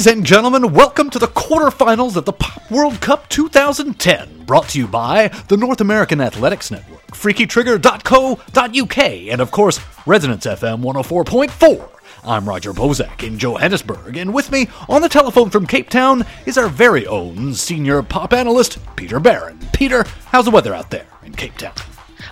Ladies and gentlemen, welcome to the quarterfinals of the Pop World Cup 2010, brought to you by the North American Athletics Network, freakytrigger.co.uk, and of course, Resonance FM 104.4. I'm Roger Bozak in Johannesburg, and with me on the telephone from Cape Town is our very own senior pop analyst, Peter Baran. Peter, how's the weather out there in Cape Town?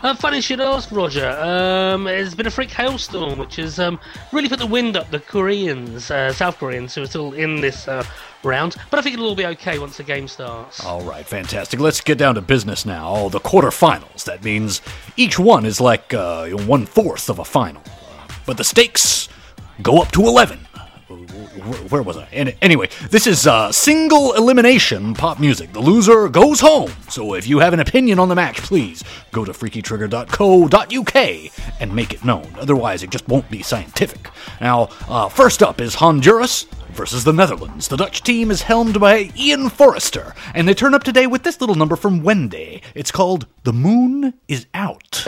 Uh, funny shit ask, Roger. Um, it's been a freak hailstorm, which has um, really put the wind up the Koreans, uh, South Koreans, who are still in this uh, round. But I think it'll all be okay once the game starts. All right, fantastic. Let's get down to business now. The quarterfinals. That means each one is like uh, one fourth of a final. but the stakes go up to 11 where was I? Anyway, this is uh, single elimination pop music. The loser goes home. So if you have an opinion on the match, please go to freakytrigger.co.uk and make it known. Otherwise, it just won't be scientific. Now, uh, first up is Honduras versus the Netherlands. The Dutch team is helmed by Ian Forrester, and they turn up today with this little number from Wendy. It's called The Moon is Out.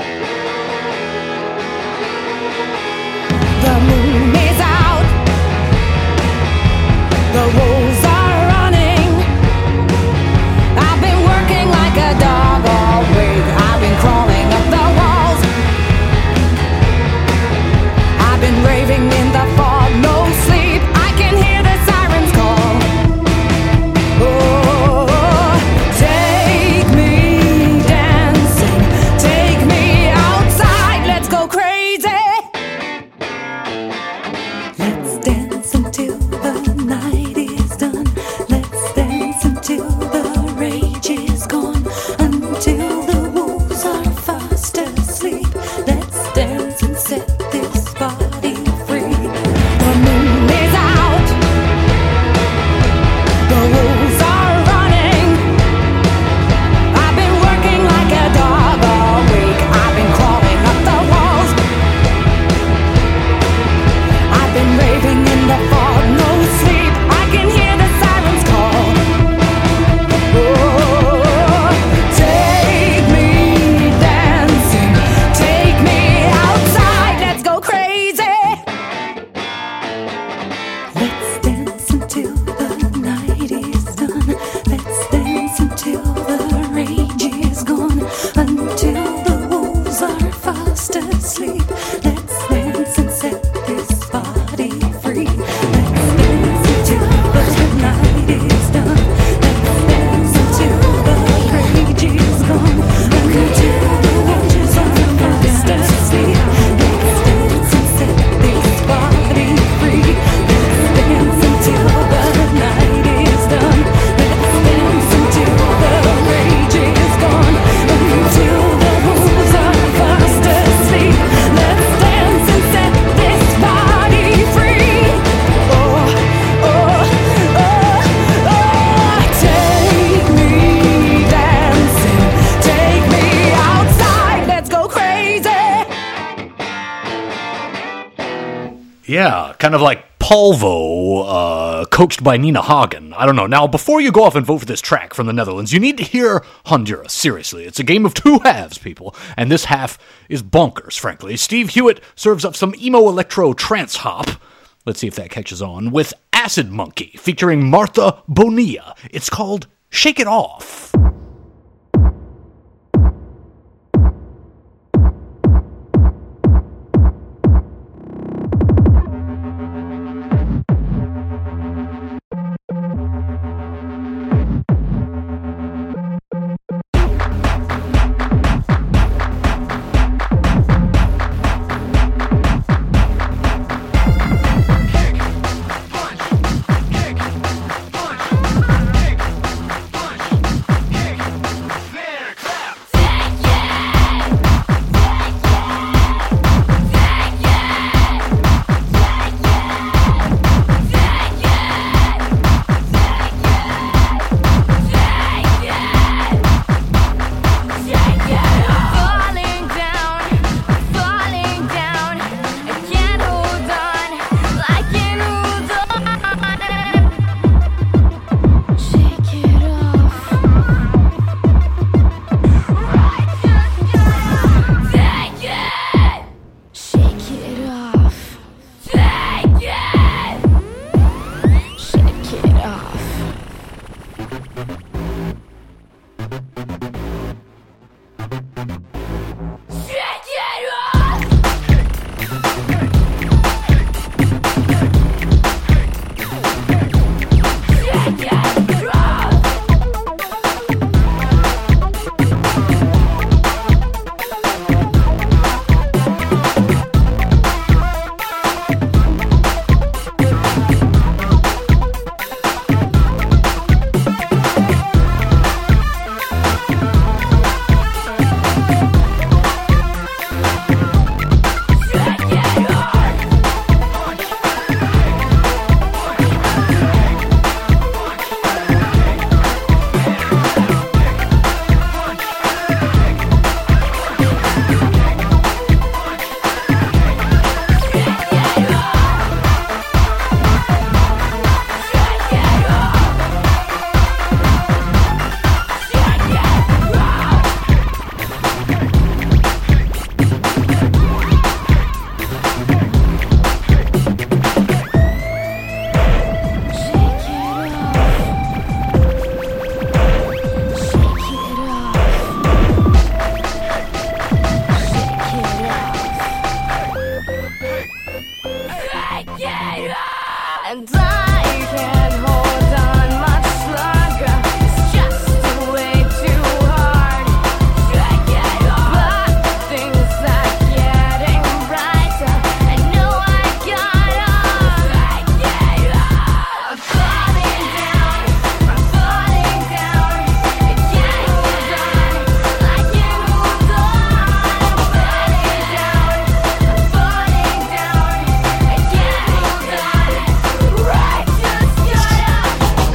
Yeah, kind of like Polvo, uh, coached by Nina Hagen. I don't know. Now, before you go off and vote for this track from the Netherlands, you need to hear Honduras. Seriously, it's a game of two halves, people, and this half is bonkers, frankly. Steve Hewitt serves up some emo electro trance hop. Let's see if that catches on with Acid Monkey featuring Martha Bonilla. It's called Shake It Off.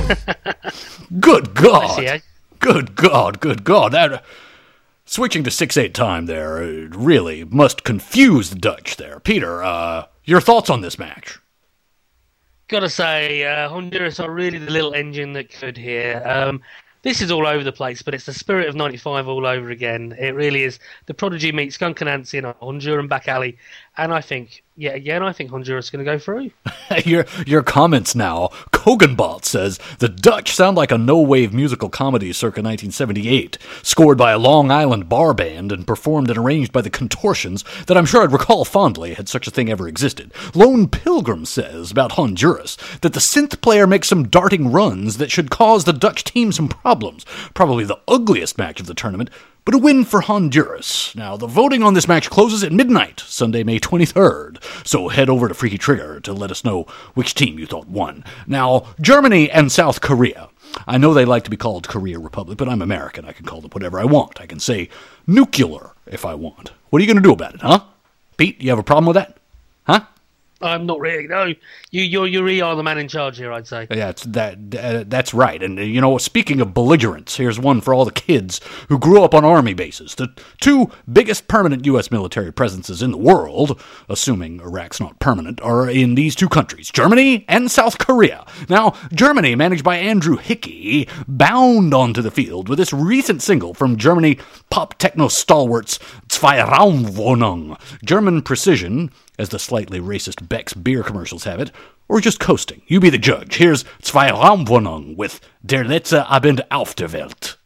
Good God. see, eh? Good God, good God. That uh, switching to six eight time there uh, really must confuse the Dutch there. Peter, uh, your thoughts on this match? Gotta say, uh, Honduras are really the little engine that could here. Um, this is all over the place, but it's the spirit of '95 all over again. It really is. The Prodigy meets Skunk Anansie in a Honduran back alley, and I think, yeah, again, I think Honduras is going to go through. your your comments now. Koganbot says the Dutch sound like a no-wave musical comedy circa 1978, scored by a Long Island bar band and performed and arranged by the Contortions that I'm sure I'd recall fondly had such a thing ever existed. Lone Pilgrim says about Honduras that the synth player makes some darting runs that should cause the Dutch team some problems. Probably the ugliest match of the tournament, but a win for Honduras. Now, the voting on this match closes at midnight, Sunday, May 23rd, so head over to Freaky Trigger to let us know which team you thought won. Now, Germany and South Korea. I know they like to be called Korea Republic, but I'm American. I can call them whatever I want. I can say nuclear if I want. What are you going to do about it, huh? Pete, you have a problem with that? Huh? I'm not really. No, you, you're, you really are the man in charge here. I'd say. Yeah, that uh, that's right. And uh, you know, speaking of belligerents, here's one for all the kids who grew up on army bases. The two biggest permanent U.S. military presences in the world, assuming Iraq's not permanent, are in these two countries, Germany and South Korea. Now, Germany, managed by Andrew Hickey, bound onto the field with this recent single from Germany pop techno stalwarts Zweiraumwohnung. German precision, as the slightly racist Beck's beer commercials have it, or just coasting. You be the judge. Here's Zweiraumwohnung with Der letzte Abend auf der Welt.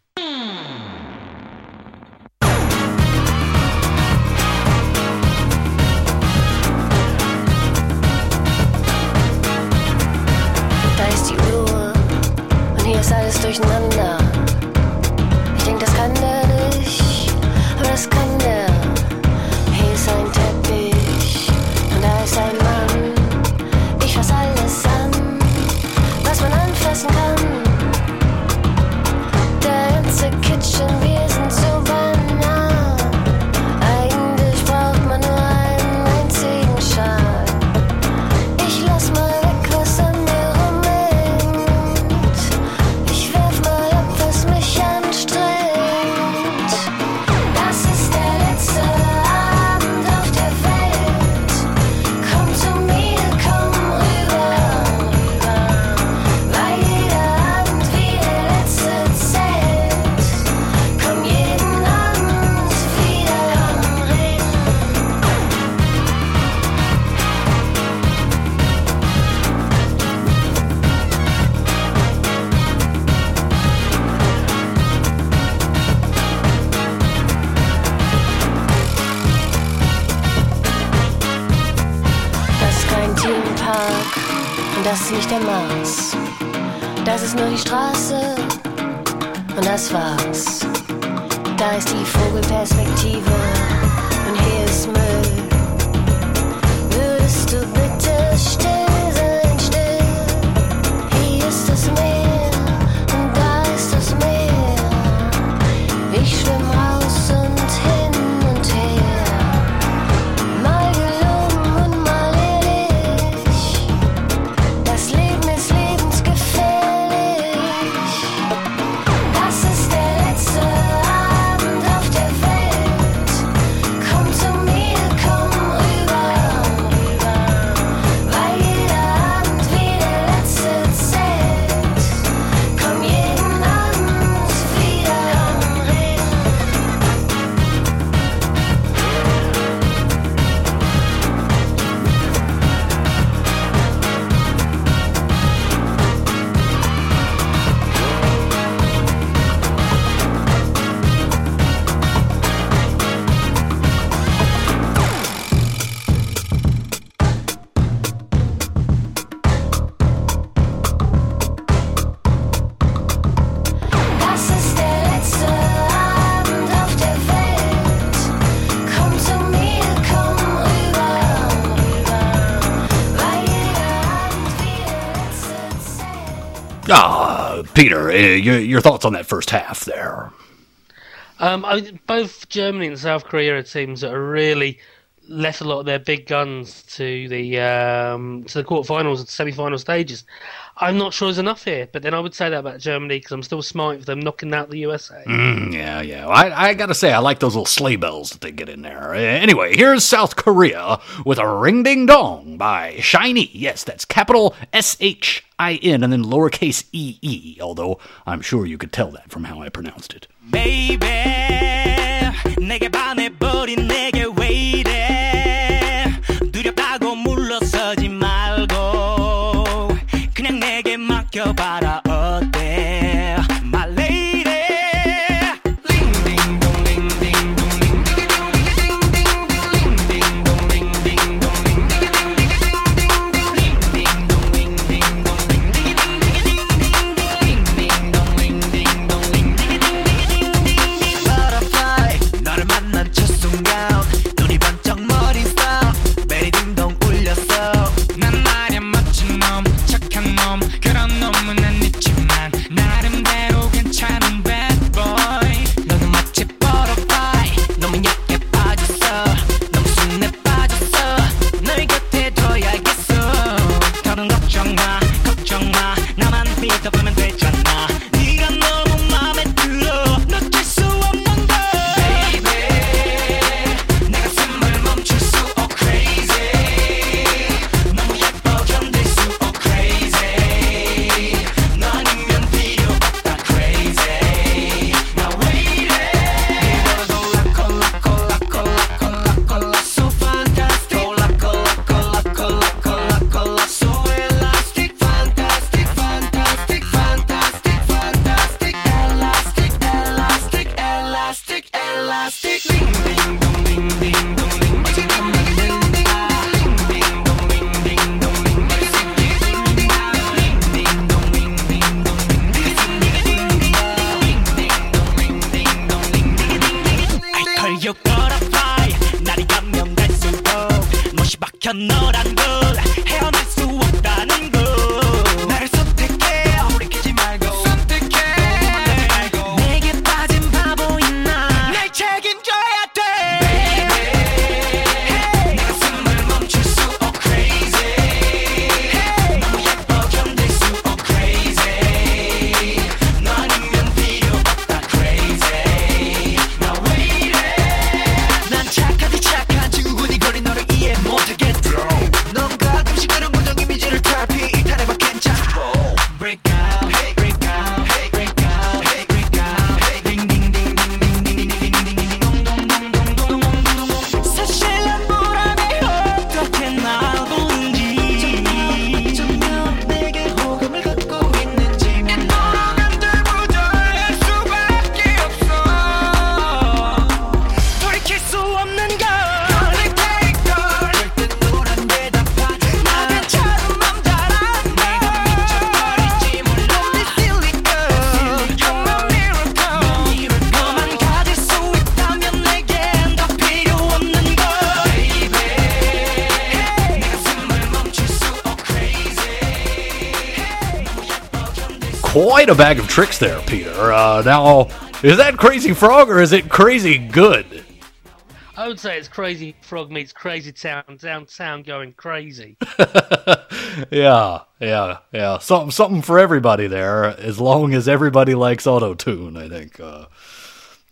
Der Mars. Das ist nur die Straße und das war's. Da ist die Vogelperspektive und hier ist Müll. Ah, Peter, uh, your, your thoughts on that first half there? Um, I, both Germany and South Korea are teams that are really left a lot of their big guns to the um, to the quarterfinals and semi-final stages. I'm not sure there's enough here, but then I would say that about Germany because I'm still smiting for them knocking out the USA. Mm, yeah, yeah. I, I gotta say, I like those little sleigh bells that they get in there. Uh, Anyway, here's South Korea with a Ring Ding Dong by SHINee. Yes, that's capital S H I N and then lowercase e e, although I'm sure you could tell that from how I pronounced it. Baby Quite a bag of tricks there, Peter. Uh, now, is that Crazy Frog or is it Crazy Good? I would say it's Crazy Frog meets Crazy Town, downtown going crazy. yeah, yeah, yeah. Something, something for everybody there, as long as everybody likes auto tune. I think. Uh,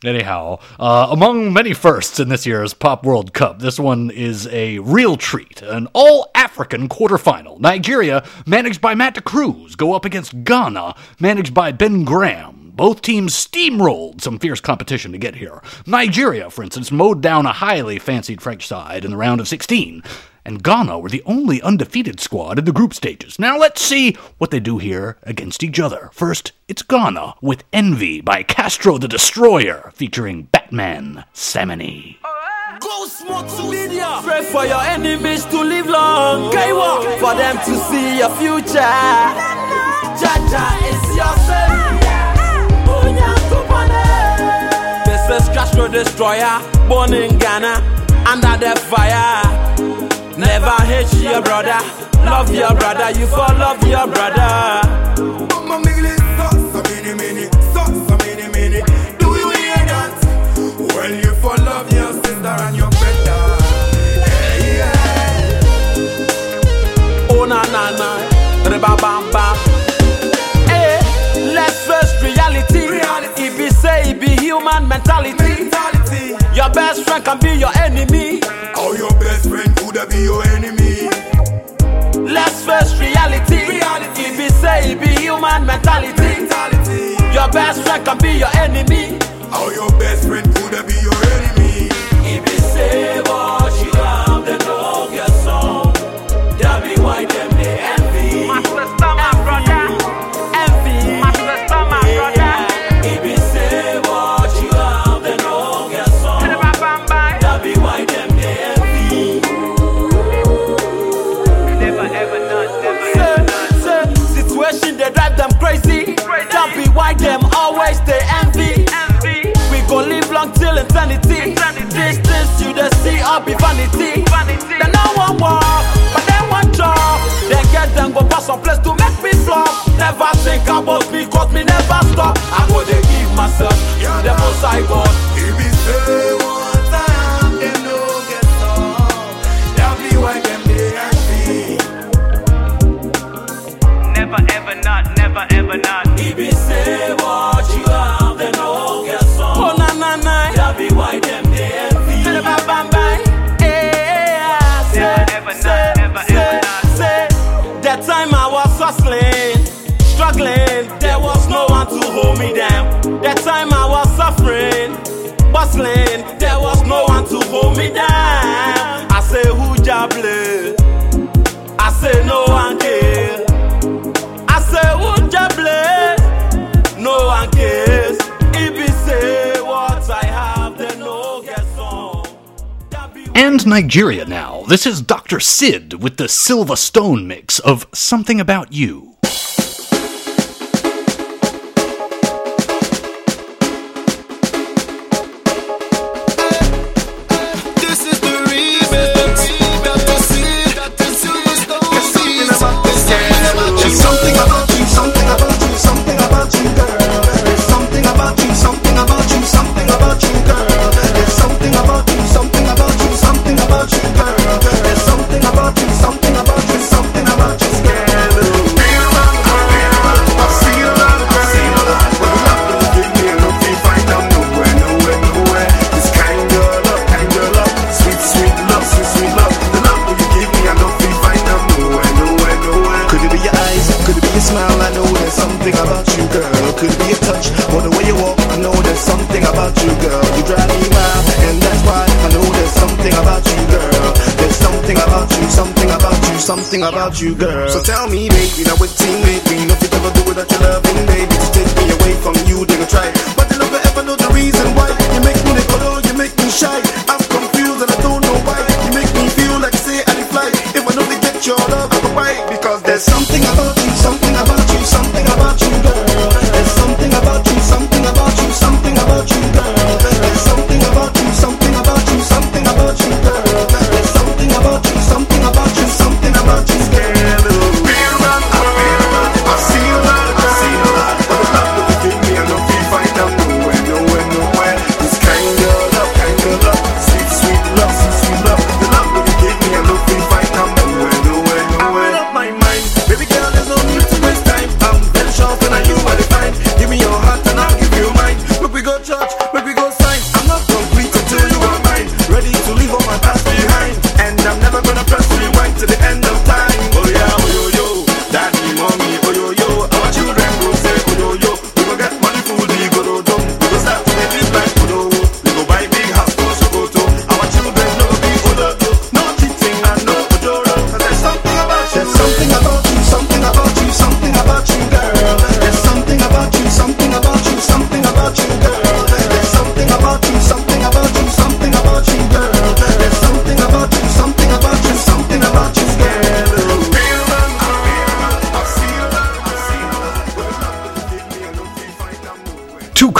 anyhow, uh, among many firsts in this year's Pop World Cup, this one is a real treat. An all-African quarterfinal. Nigeria, managed by Matt Cruz, go up against Ghana, managed by Ben Graham. Both teams steamrolled some fierce competition to get here. Nigeria, for instance, mowed down a highly fancied French side in the round of 16 and Ghana were the only undefeated squad in the group stages. Now let's see what they do here against each other. First, it's Ghana with Envy by Castro the Destroyer, featuring Batman Samini. Go smoke some media. Pray for your enemies to live long. Kaiwa, for them to see your future. Jaja is your savior. This is Castro Destroyer, born in Ghana, under the fire. Never hate your brother. Love your brother. You for love your brother. Mama Do you hear that? You love and. Hey. Oh na na na, reba bam bam. Hey, let's face reality. If say be human mentality. mentality. Your best friend can be your enemy be your enemy. Let's face reality. reality. It say it be human mentality. mentality. Your best friend can be your enemy. How your best friend could be your enemy? It be say. real insanity. These things you just see all be vanity. vanity. Then no one walk, but then one job. They get them go pass some place to make me flop. Never think about me, cause me never stop. I go they give myself yeah. the most I got. If it say once I am, they no get stop. That be why them they happy. Never ever not, never ever not. If it say what you are. I say no one cares I say No one cares If say what I have Then no get And Nigeria now. This is Dr. Sid with the Silver Stone mix of Something About You. you, girl. So tell me,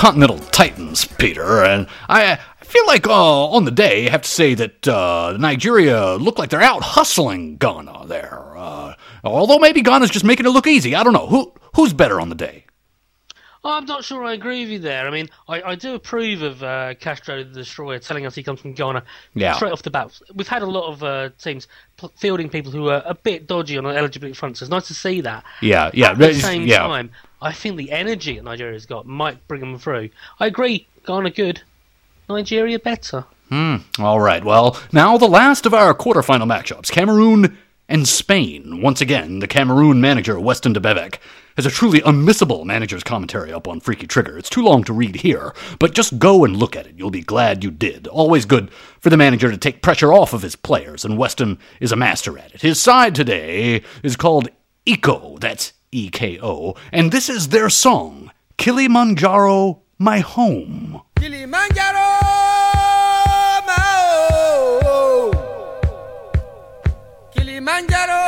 Continental Titans, Peter, and I, feel like uh, on the day I have to say that uh, Nigeria look like they're out hustling Ghana there. Uh, although maybe Ghana's just making it look easy. I don't know who who's better on the day. I'm not sure I agree with you there. I mean, I, I do approve of uh, Castro the Destroyer telling us he comes from Ghana Yeah. straight off the bat. We've had a lot of uh, teams fielding people who are a bit dodgy on eligibility front, so it's nice to see that. Yeah, yeah, At the same yeah. time, I think the energy that Nigeria's got might bring them through. I agree, Ghana good, Nigeria better. Hmm. All right, well, now the last of our quarterfinal matchups Cameroon and Spain. Once again, the Cameroon manager, Weston de Bevec, has a truly unmissable manager's commentary up on Freaky Trigger. It's too long to read here, but just go and look at it. You'll be glad you did. Always good for the manager to take pressure off of his players, and Weston is a master at it. His side today is called Eko, that's E K O, and this is their song, Kilimanjaro, My Home. Kilimanjaro, Angelo.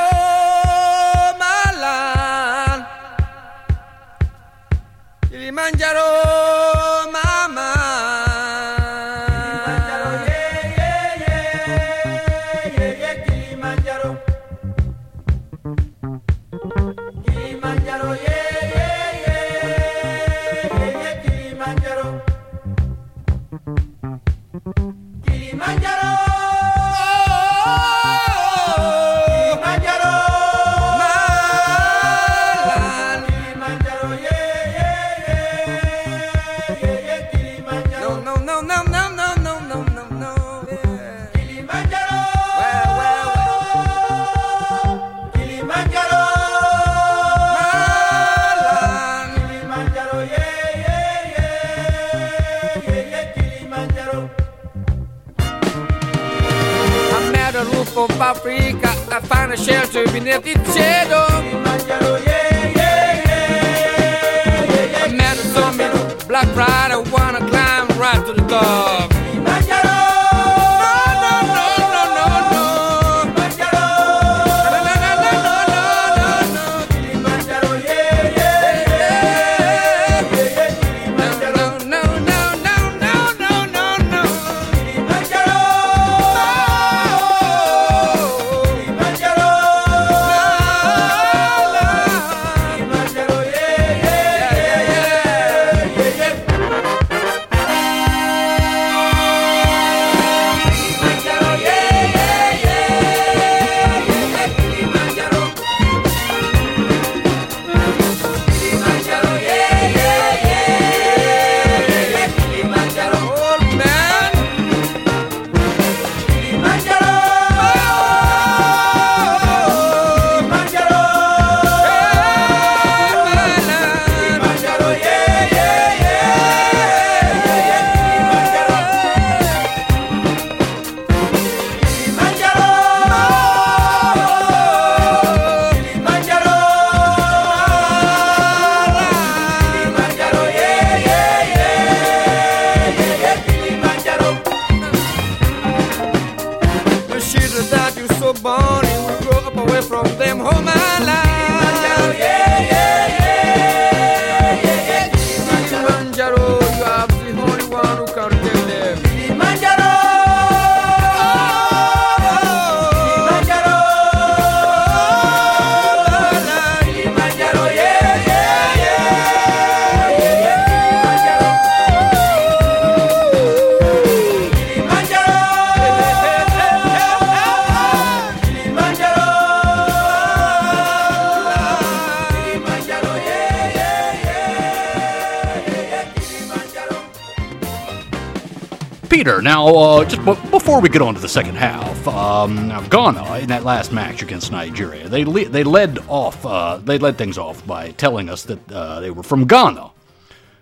Peter, now, uh, just b- before we get on to the second half, um, now Ghana in that last match against Nigeria, they le- they led off, uh, they led things off by telling us that uh, they were from Ghana.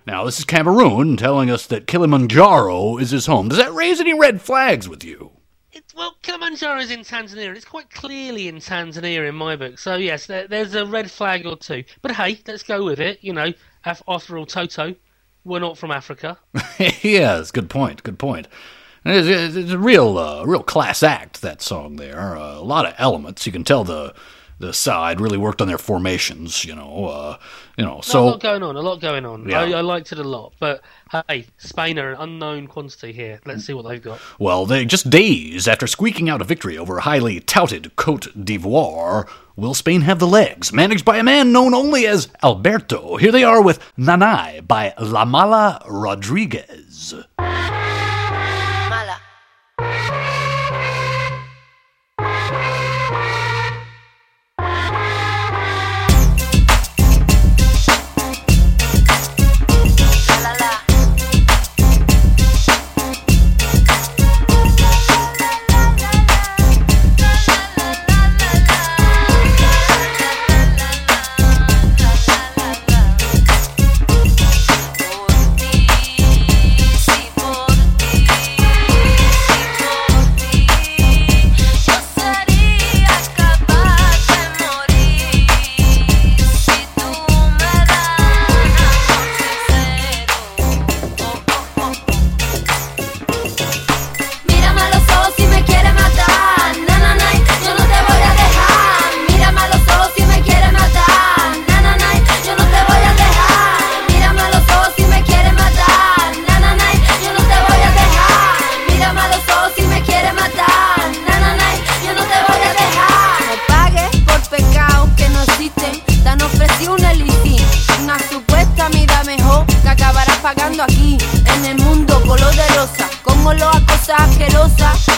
Now, this is Cameroon telling us that Kilimanjaro is his home. Does that raise any red flags with you? Well, Kilimanjaro is in Tanzania, it's quite clearly in Tanzania in my book. So yes, there, there's a red flag or two. But hey, let's go with it. You know, after all, Toto, we're not from Africa. yes, good point. Good point. It's, it's- a real, uh, real class act. That song there. Uh, a lot of elements. You can tell the the side really worked on their formations. You know, uh, you know. No, a So lot going on, a lot going on. Yeah. I, I liked it a lot, but hey, Spain are an unknown quantity here. Let's see what they've got. Well, they just days after squeaking out a victory over highly touted Cote d'Ivoire, will Spain have the legs? Managed by a man known only as Alberto. Here they are with Nanai by La Mala Rodriguez.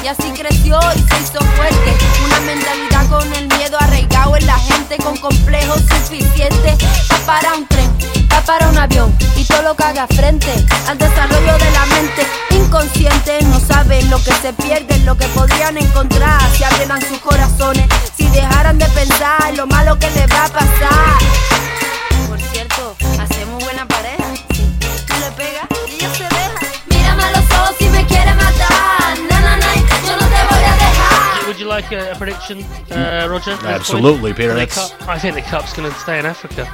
Así creció y se hizo fuerte. Una mentalidad con el miedo arraigado en la gente, con complejos suficientes. Pa' para un tren, pa' para un avión, y todo lo que haga frente al desarrollo de la mente. Inconscientes no saben lo que se pierden, lo que podrían encontrar si abrieran sus corazones, si dejaran de pensar en lo malo que les va a pasar. Like a, a prediction, uh, Roger? Absolutely? Peter, that's- cup- I think the cup's going to stay in Africa.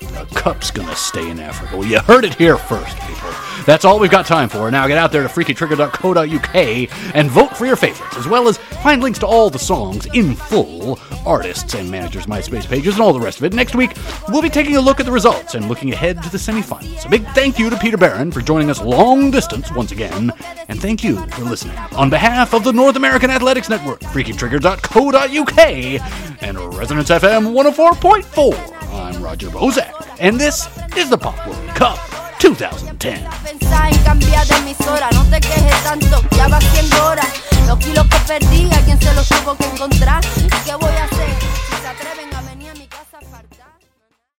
The cup's gonna stay in Africa. Well, you heard it here first, people. That's all we've got time for. Now get out there to freakytrigger.co.uk and vote for your favorites, as well as find links to all the songs in full, artists and managers' MySpace pages, and all the rest of it. Next week, we'll be taking a look at the results and looking ahead to the semifinals. A big thank you to Peter Baran for joining us long distance once again, and thank you for listening. On behalf of the North American Athletics Network, freakytrigger.co.uk, and Resonance FM 104.4, I'm Roger Bozak, and this is the Pop World Cup 2010. Pensar en cambiar de emisora, no te quejes tanto, ya va siendo hora. Los kilos que perdí, a quien se los tuvo que encontrar. ¿Y qué voy a hacer? Si se atreven